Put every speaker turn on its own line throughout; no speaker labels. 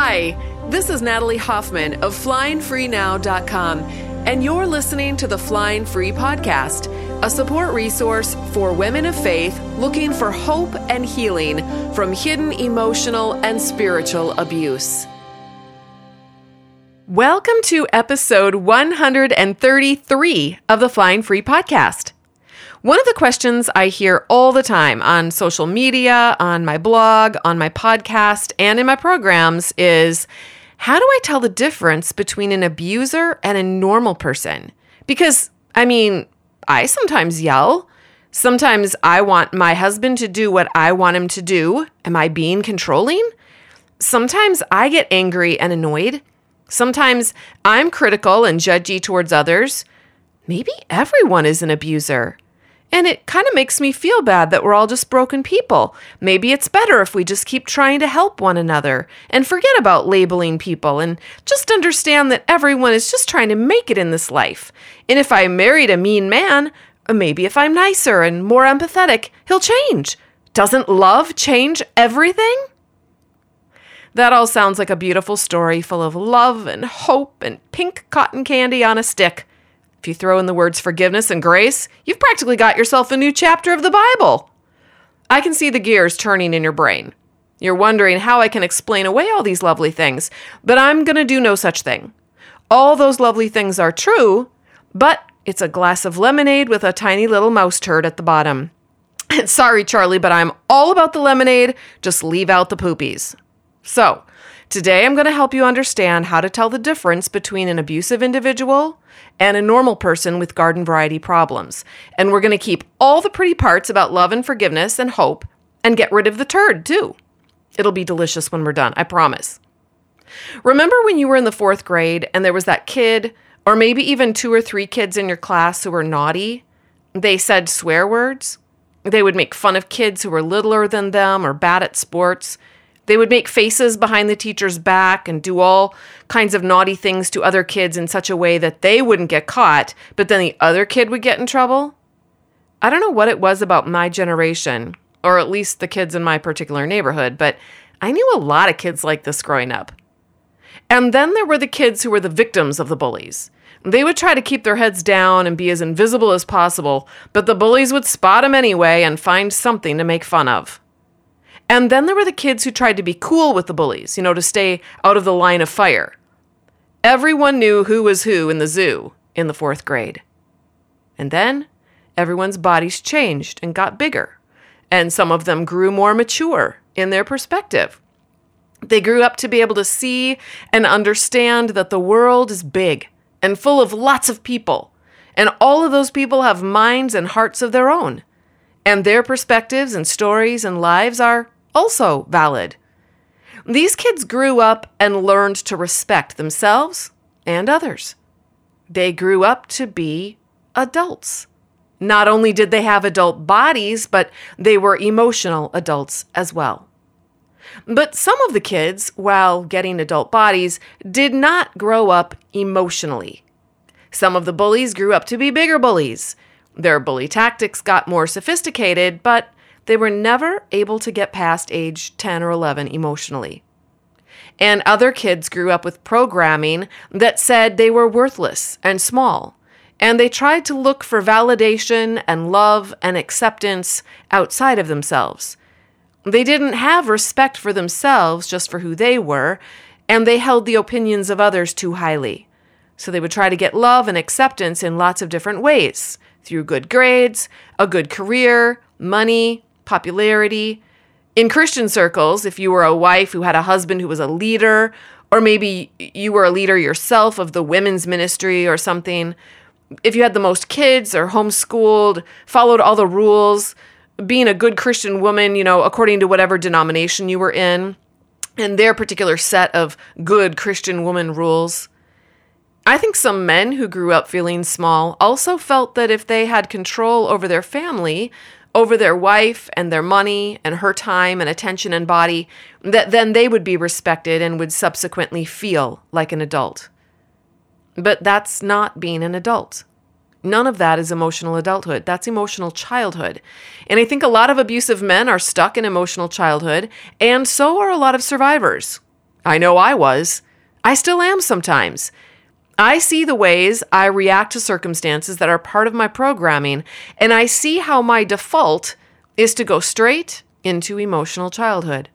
Hi, this is Natalie Hoffman of FlyingFreeNow.com, and you're listening to the Flying Free Podcast, a support resource for women of faith looking for hope and healing from hidden emotional and spiritual abuse. Welcome to episode 133 of the Flying Free Podcast. One of the questions I hear all the time on social media, on my blog, on my podcast, and in my programs is how do I tell the difference between an abuser and a normal person? Because, I mean, I sometimes yell. Sometimes I want my husband to do what I want him to do. Am I being controlling? Sometimes I get angry and annoyed. Sometimes I'm critical and judgy towards others. Maybe everyone is an abuser. And it kind of makes me feel bad that we're all just broken people. Maybe it's better if we just keep trying to help one another and forget about labeling people and just understand that everyone is just trying to make it in this life. And if I married a mean man, uh, maybe if I'm nicer and more empathetic, he'll change. Doesn't love change everything? That all sounds like a beautiful story full of love and hope and pink cotton candy on a stick. If you throw in the words forgiveness and grace, you've practically got yourself a new chapter of the Bible. I can see the gears turning in your brain. You're wondering how I can explain away all these lovely things, but I'm going to do no such thing. All those lovely things are true, but it's a glass of lemonade with a tiny little mouse turd at the bottom. Sorry, Charlie, but I'm all about the lemonade. Just leave out the poopies. So, today I'm going to help you understand how to tell the difference between an abusive individual and a normal person with garden variety problems. And we're going to keep all the pretty parts about love and forgiveness and hope and get rid of the turd, too. It'll be delicious when we're done, I promise. Remember when you were in the fourth grade and there was that kid, or maybe even two or three kids in your class who were naughty? They said swear words. They would make fun of kids who were littler than them or bad at sports. They would make faces behind the teacher's back and do all kinds of naughty things to other kids in such a way that they wouldn't get caught, but then the other kid would get in trouble. I don't know what it was about my generation, or at least the kids in my particular neighborhood, but I knew a lot of kids like this growing up. And then there were the kids who were the victims of the bullies. They would try to keep their heads down and be as invisible as possible, but the bullies would spot them anyway and find something to make fun of. And then there were the kids who tried to be cool with the bullies, you know, to stay out of the line of fire. Everyone knew who was who in the zoo in the fourth grade. And then everyone's bodies changed and got bigger, and some of them grew more mature in their perspective. They grew up to be able to see and understand that the world is big and full of lots of people, and all of those people have minds and hearts of their own, and their perspectives and stories and lives are also valid. These kids grew up and learned to respect themselves and others. They grew up to be adults. Not only did they have adult bodies, but they were emotional adults as well. But some of the kids, while getting adult bodies, did not grow up emotionally. Some of the bullies grew up to be bigger bullies. Their bully tactics got more sophisticated, but they were never able to get past age 10 or 11 emotionally. And other kids grew up with programming that said they were worthless and small, and they tried to look for validation and love and acceptance outside of themselves. They didn't have respect for themselves just for who they were, and they held the opinions of others too highly. So they would try to get love and acceptance in lots of different ways through good grades, a good career, money, popularity. In Christian circles, if you were a wife who had a husband who was a leader, or maybe you were a leader yourself of the women's ministry or something, if you had the most kids or homeschooled, followed all the rules, being a good Christian woman, you know, according to whatever denomination you were in, and their particular set of good Christian woman rules. I think some men who grew up feeling small also felt that if they had control over their family, over their wife and their money and her time and attention and body, that then they would be respected and would subsequently feel like an adult. But that's not being an adult. None of that is emotional adulthood. That's emotional childhood. And I think a lot of abusive men are stuck in emotional childhood, and so are a lot of survivors. I know I was. I still am sometimes. I see the ways I react to circumstances that are part of my programming, and I see how my default is to go straight into emotional childhood.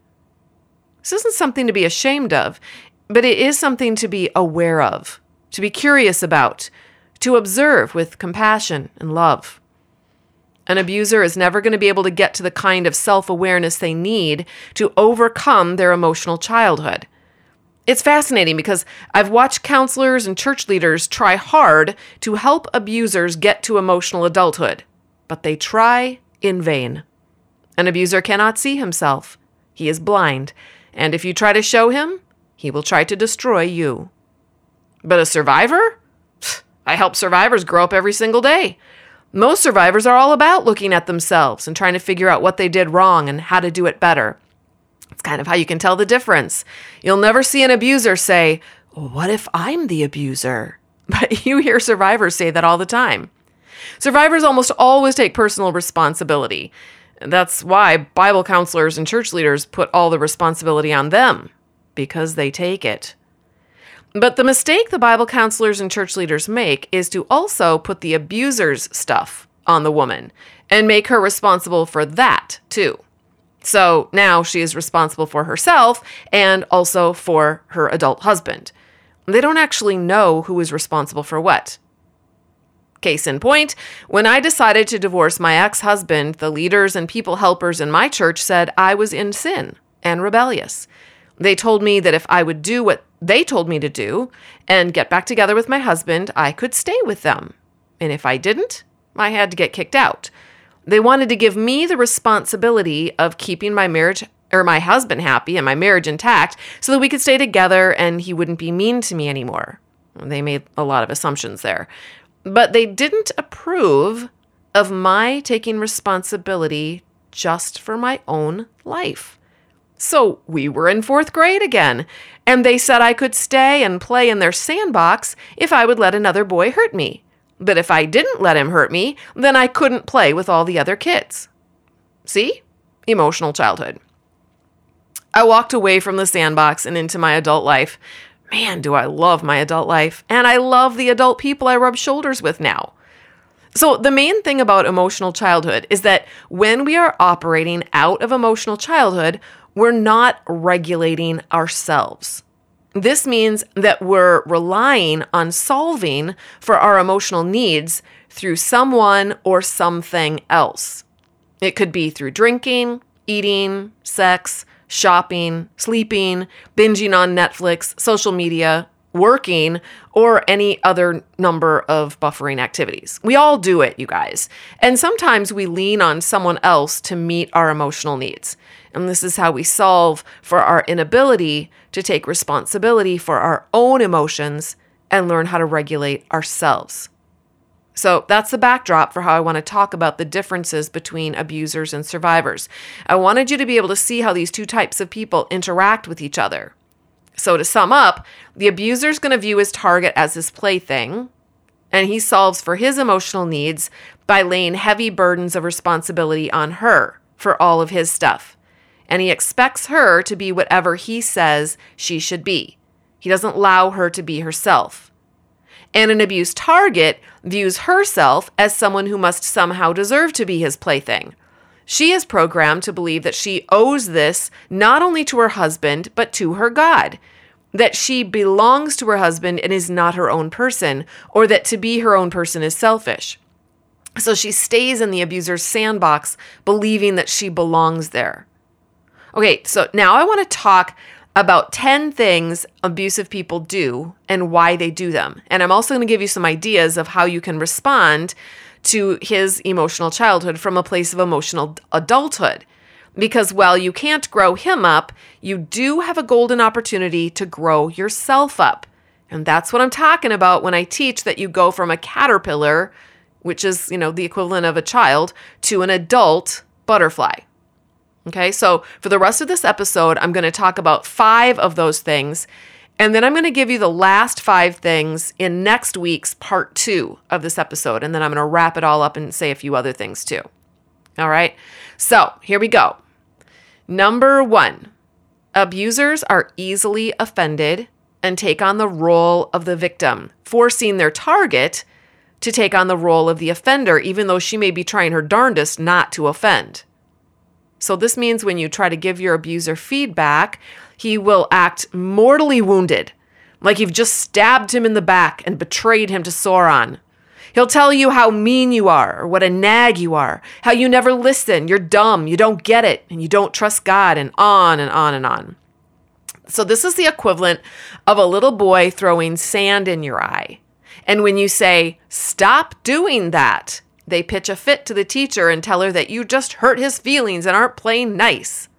This isn't something to be ashamed of, but it is something to be aware of, to be curious about, to observe with compassion and love. An abuser is never going to be able to get to the kind of self awareness they need to overcome their emotional childhood. It's fascinating because I've watched counselors and church leaders try hard to help abusers get to emotional adulthood, but they try in vain. An abuser cannot see himself, he is blind, and if you try to show him, he will try to destroy you. But a survivor? I help survivors grow up every single day. Most survivors are all about looking at themselves and trying to figure out what they did wrong and how to do it better. It's kind of how you can tell the difference. You'll never see an abuser say, What if I'm the abuser? But you hear survivors say that all the time. Survivors almost always take personal responsibility. That's why Bible counselors and church leaders put all the responsibility on them, because they take it. But the mistake the Bible counselors and church leaders make is to also put the abuser's stuff on the woman and make her responsible for that too. So now she is responsible for herself and also for her adult husband. They don't actually know who is responsible for what. Case in point, when I decided to divorce my ex husband, the leaders and people helpers in my church said I was in sin and rebellious. They told me that if I would do what they told me to do and get back together with my husband, I could stay with them. And if I didn't, I had to get kicked out. They wanted to give me the responsibility of keeping my marriage or my husband happy and my marriage intact so that we could stay together and he wouldn't be mean to me anymore. They made a lot of assumptions there. But they didn't approve of my taking responsibility just for my own life. So we were in fourth grade again, and they said I could stay and play in their sandbox if I would let another boy hurt me. But if I didn't let him hurt me, then I couldn't play with all the other kids. See? Emotional childhood. I walked away from the sandbox and into my adult life. Man, do I love my adult life. And I love the adult people I rub shoulders with now. So, the main thing about emotional childhood is that when we are operating out of emotional childhood, we're not regulating ourselves. This means that we're relying on solving for our emotional needs through someone or something else. It could be through drinking, eating, sex, shopping, sleeping, binging on Netflix, social media, working, or any other number of buffering activities. We all do it, you guys. And sometimes we lean on someone else to meet our emotional needs. And this is how we solve for our inability to take responsibility for our own emotions and learn how to regulate ourselves. So that's the backdrop for how I want to talk about the differences between abusers and survivors. I wanted you to be able to see how these two types of people interact with each other. So, to sum up, the abuser is going to view his target as his plaything, and he solves for his emotional needs by laying heavy burdens of responsibility on her for all of his stuff and he expects her to be whatever he says she should be. He doesn't allow her to be herself. And an abused target views herself as someone who must somehow deserve to be his plaything. She is programmed to believe that she owes this not only to her husband, but to her God. That she belongs to her husband and is not her own person, or that to be her own person is selfish. So she stays in the abuser's sandbox, believing that she belongs there. Okay, so now I want to talk about 10 things abusive people do and why they do them. And I'm also going to give you some ideas of how you can respond to his emotional childhood from a place of emotional adulthood. Because while you can't grow him up, you do have a golden opportunity to grow yourself up. And that's what I'm talking about when I teach that you go from a caterpillar, which is, you know, the equivalent of a child, to an adult butterfly. Okay, so for the rest of this episode, I'm going to talk about five of those things. And then I'm going to give you the last five things in next week's part two of this episode. And then I'm going to wrap it all up and say a few other things too. All right, so here we go. Number one Abusers are easily offended and take on the role of the victim, forcing their target to take on the role of the offender, even though she may be trying her darndest not to offend. So, this means when you try to give your abuser feedback, he will act mortally wounded, like you've just stabbed him in the back and betrayed him to Sauron. He'll tell you how mean you are, or what a nag you are, how you never listen, you're dumb, you don't get it, and you don't trust God, and on and on and on. So, this is the equivalent of a little boy throwing sand in your eye. And when you say, Stop doing that, they pitch a fit to the teacher and tell her that you just hurt his feelings and aren't playing nice.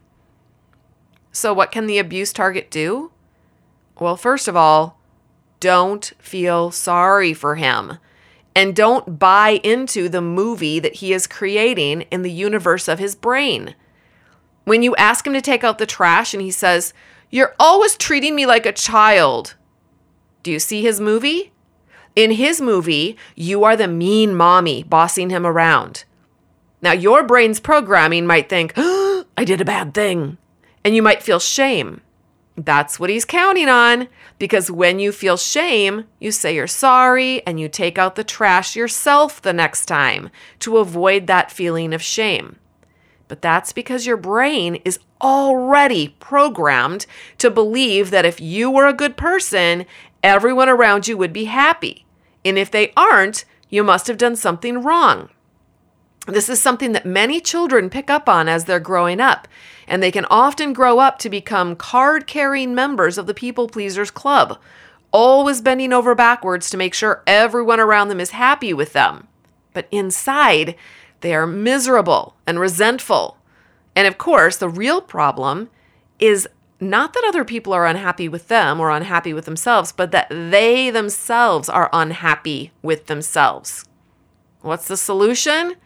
So, what can the abuse target do? Well, first of all, don't feel sorry for him and don't buy into the movie that he is creating in the universe of his brain. When you ask him to take out the trash and he says, You're always treating me like a child. Do you see his movie? In his movie, you are the mean mommy bossing him around. Now, your brain's programming might think, oh, I did a bad thing. And you might feel shame. That's what he's counting on because when you feel shame, you say you're sorry and you take out the trash yourself the next time to avoid that feeling of shame. But that's because your brain is already programmed to believe that if you were a good person, everyone around you would be happy. And if they aren't, you must have done something wrong. This is something that many children pick up on as they're growing up, and they can often grow up to become card carrying members of the People Pleasers Club, always bending over backwards to make sure everyone around them is happy with them. But inside, they are miserable and resentful. And of course, the real problem is not that other people are unhappy with them or unhappy with themselves, but that they themselves are unhappy with themselves. What's the solution?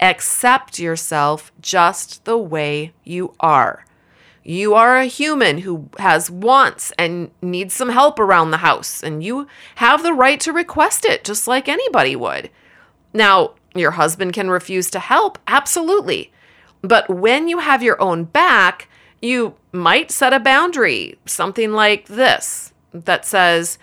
Accept yourself just the way you are. You are a human who has wants and needs some help around the house, and you have the right to request it just like anybody would. Now, your husband can refuse to help, absolutely. But when you have your own back, you might set a boundary, something like this that says,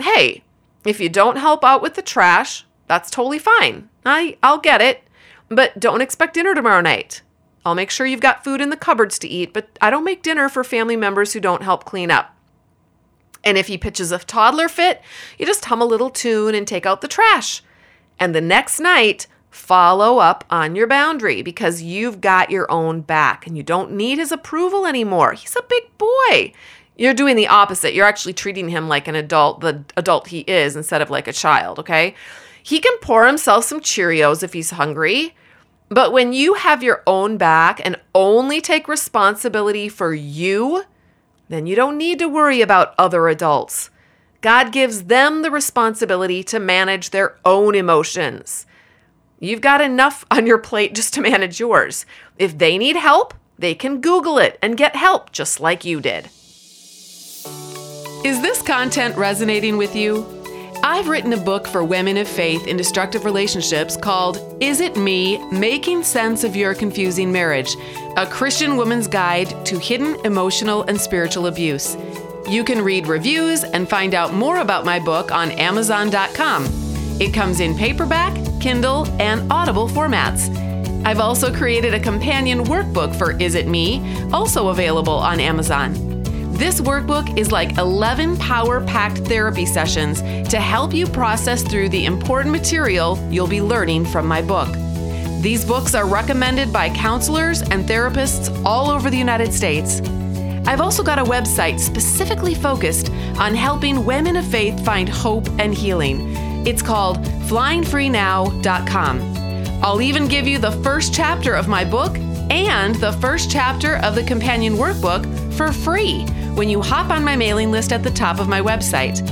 Hey, if you don't help out with the trash, that's totally fine. I, I'll get it. But don't expect dinner tomorrow night. I'll make sure you've got food in the cupboards to eat, but I don't make dinner for family members who don't help clean up. And if he pitches a toddler fit, you just hum a little tune and take out the trash. And the next night, follow up on your boundary because you've got your own back and you don't need his approval anymore. He's a big boy. You're doing the opposite. You're actually treating him like an adult, the adult he is, instead of like a child, okay? He can pour himself some Cheerios if he's hungry. But when you have your own back and only take responsibility for you, then you don't need to worry about other adults. God gives them the responsibility to manage their own emotions. You've got enough on your plate just to manage yours. If they need help, they can Google it and get help just like you did. Is this content resonating with you? I've written a book for women of faith in destructive relationships called Is It Me Making Sense of Your Confusing Marriage? A Christian Woman's Guide to Hidden Emotional and Spiritual Abuse. You can read reviews and find out more about my book on Amazon.com. It comes in paperback, Kindle, and Audible formats. I've also created a companion workbook for Is It Me, also available on Amazon. This workbook is like 11 power packed therapy sessions to help you process through the important material you'll be learning from my book. These books are recommended by counselors and therapists all over the United States. I've also got a website specifically focused on helping women of faith find hope and healing. It's called flyingfreenow.com. I'll even give you the first chapter of my book and the first chapter of the companion workbook for free when you hop on my mailing list at the top of my website.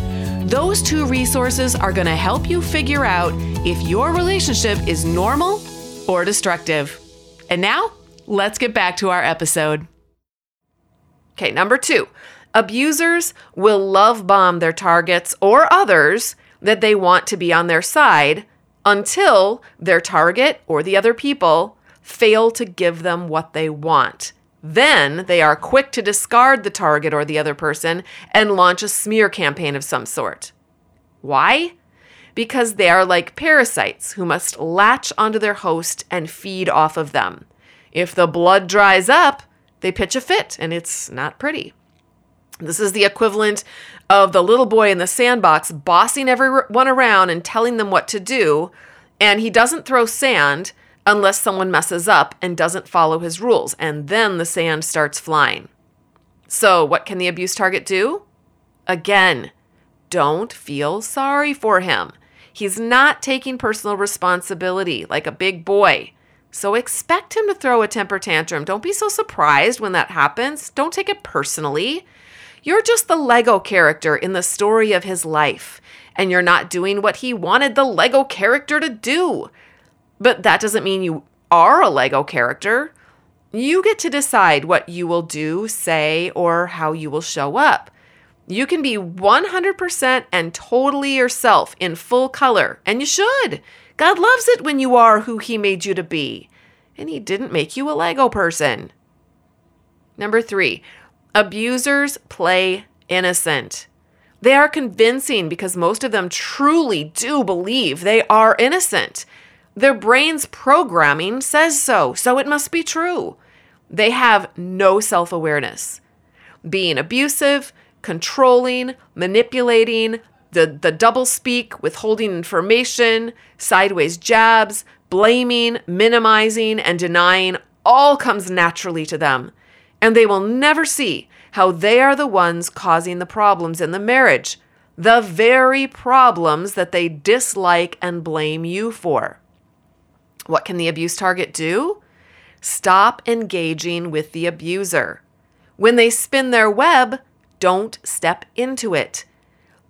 Those two resources are going to help you figure out if your relationship is normal or destructive. And now, let's get back to our episode. Okay, number two abusers will love bomb their targets or others that they want to be on their side until their target or the other people fail to give them what they want. Then they are quick to discard the target or the other person and launch a smear campaign of some sort. Why? Because they are like parasites who must latch onto their host and feed off of them. If the blood dries up, they pitch a fit and it's not pretty. This is the equivalent of the little boy in the sandbox bossing everyone around and telling them what to do, and he doesn't throw sand unless someone messes up and doesn't follow his rules, and then the sand starts flying. So, what can the abuse target do? Again, don't feel sorry for him. He's not taking personal responsibility like a big boy. So expect him to throw a temper tantrum. Don't be so surprised when that happens. Don't take it personally. You're just the Lego character in the story of his life, and you're not doing what he wanted the Lego character to do. But that doesn't mean you are a Lego character. You get to decide what you will do, say, or how you will show up. You can be 100% and totally yourself in full color, and you should. God loves it when you are who He made you to be, and He didn't make you a Lego person. Number three, abusers play innocent. They are convincing because most of them truly do believe they are innocent. Their brain's programming says so, so it must be true. They have no self awareness. Being abusive, controlling, manipulating, the, the double speak, withholding information, sideways jabs, blaming, minimizing, and denying all comes naturally to them. And they will never see how they are the ones causing the problems in the marriage, the very problems that they dislike and blame you for. What can the abuse target do? Stop engaging with the abuser. When they spin their web, don't step into it.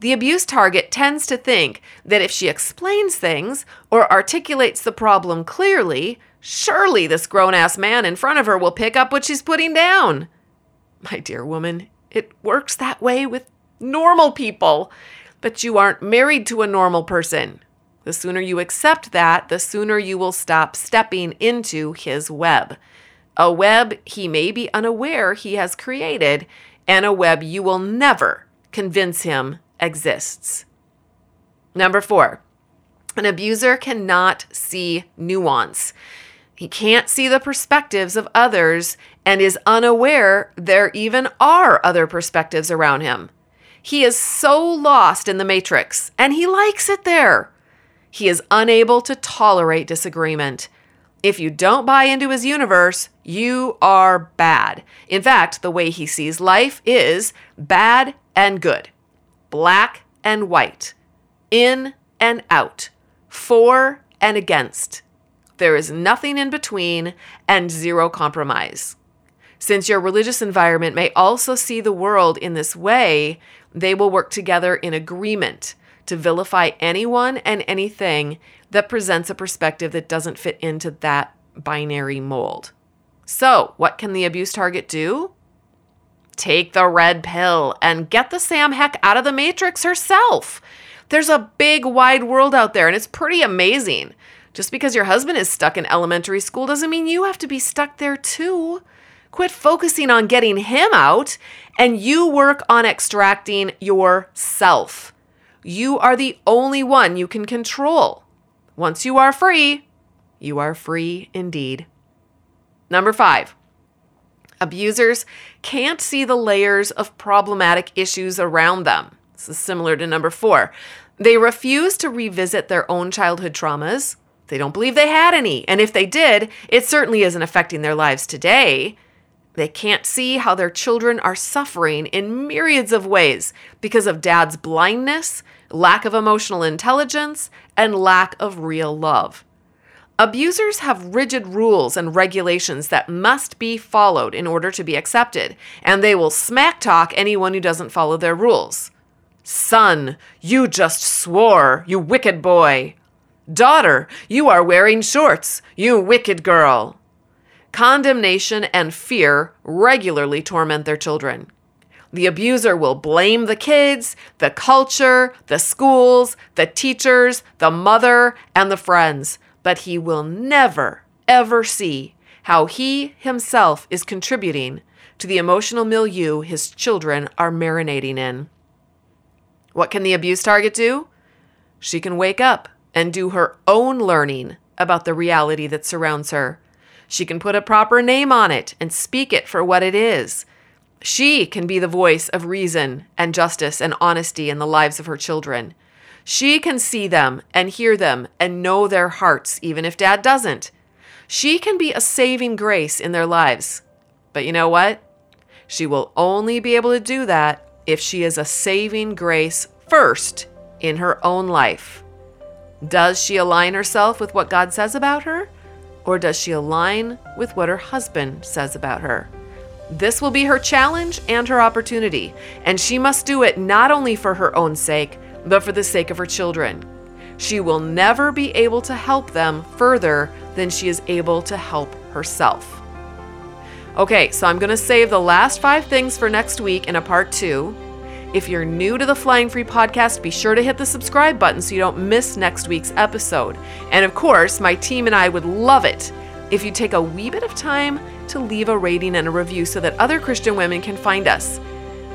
The abuse target tends to think that if she explains things or articulates the problem clearly, surely this grown ass man in front of her will pick up what she's putting down. My dear woman, it works that way with normal people, but you aren't married to a normal person. The sooner you accept that, the sooner you will stop stepping into his web. A web he may be unaware he has created, and a web you will never convince him exists. Number four, an abuser cannot see nuance. He can't see the perspectives of others and is unaware there even are other perspectives around him. He is so lost in the matrix and he likes it there. He is unable to tolerate disagreement. If you don't buy into his universe, you are bad. In fact, the way he sees life is bad and good, black and white, in and out, for and against. There is nothing in between and zero compromise. Since your religious environment may also see the world in this way, they will work together in agreement to vilify anyone and anything that presents a perspective that doesn't fit into that binary mold. So, what can the abuse target do? Take the red pill and get the Sam Heck out of the matrix herself. There's a big wide world out there, and it's pretty amazing. Just because your husband is stuck in elementary school doesn't mean you have to be stuck there too. Quit focusing on getting him out and you work on extracting yourself. You are the only one you can control. Once you are free, you are free indeed. Number five, abusers can't see the layers of problematic issues around them. This is similar to number four. They refuse to revisit their own childhood traumas. They don't believe they had any. And if they did, it certainly isn't affecting their lives today. They can't see how their children are suffering in myriads of ways because of dad's blindness, lack of emotional intelligence, and lack of real love. Abusers have rigid rules and regulations that must be followed in order to be accepted, and they will smack talk anyone who doesn't follow their rules. Son, you just swore, you wicked boy. Daughter, you are wearing shorts, you wicked girl. Condemnation and fear regularly torment their children. The abuser will blame the kids, the culture, the schools, the teachers, the mother, and the friends, but he will never, ever see how he himself is contributing to the emotional milieu his children are marinating in. What can the abuse target do? She can wake up and do her own learning about the reality that surrounds her. She can put a proper name on it and speak it for what it is. She can be the voice of reason and justice and honesty in the lives of her children. She can see them and hear them and know their hearts, even if dad doesn't. She can be a saving grace in their lives. But you know what? She will only be able to do that if she is a saving grace first in her own life. Does she align herself with what God says about her? Or does she align with what her husband says about her? This will be her challenge and her opportunity, and she must do it not only for her own sake, but for the sake of her children. She will never be able to help them further than she is able to help herself. Okay, so I'm going to save the last five things for next week in a part two. If you're new to the Flying Free podcast, be sure to hit the subscribe button so you don't miss next week's episode. And of course, my team and I would love it if you take a wee bit of time to leave a rating and a review so that other Christian women can find us.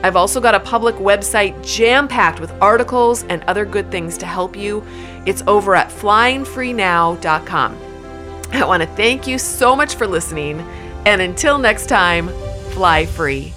I've also got a public website jam packed with articles and other good things to help you. It's over at flyingfreenow.com. I want to thank you so much for listening. And until next time, fly free.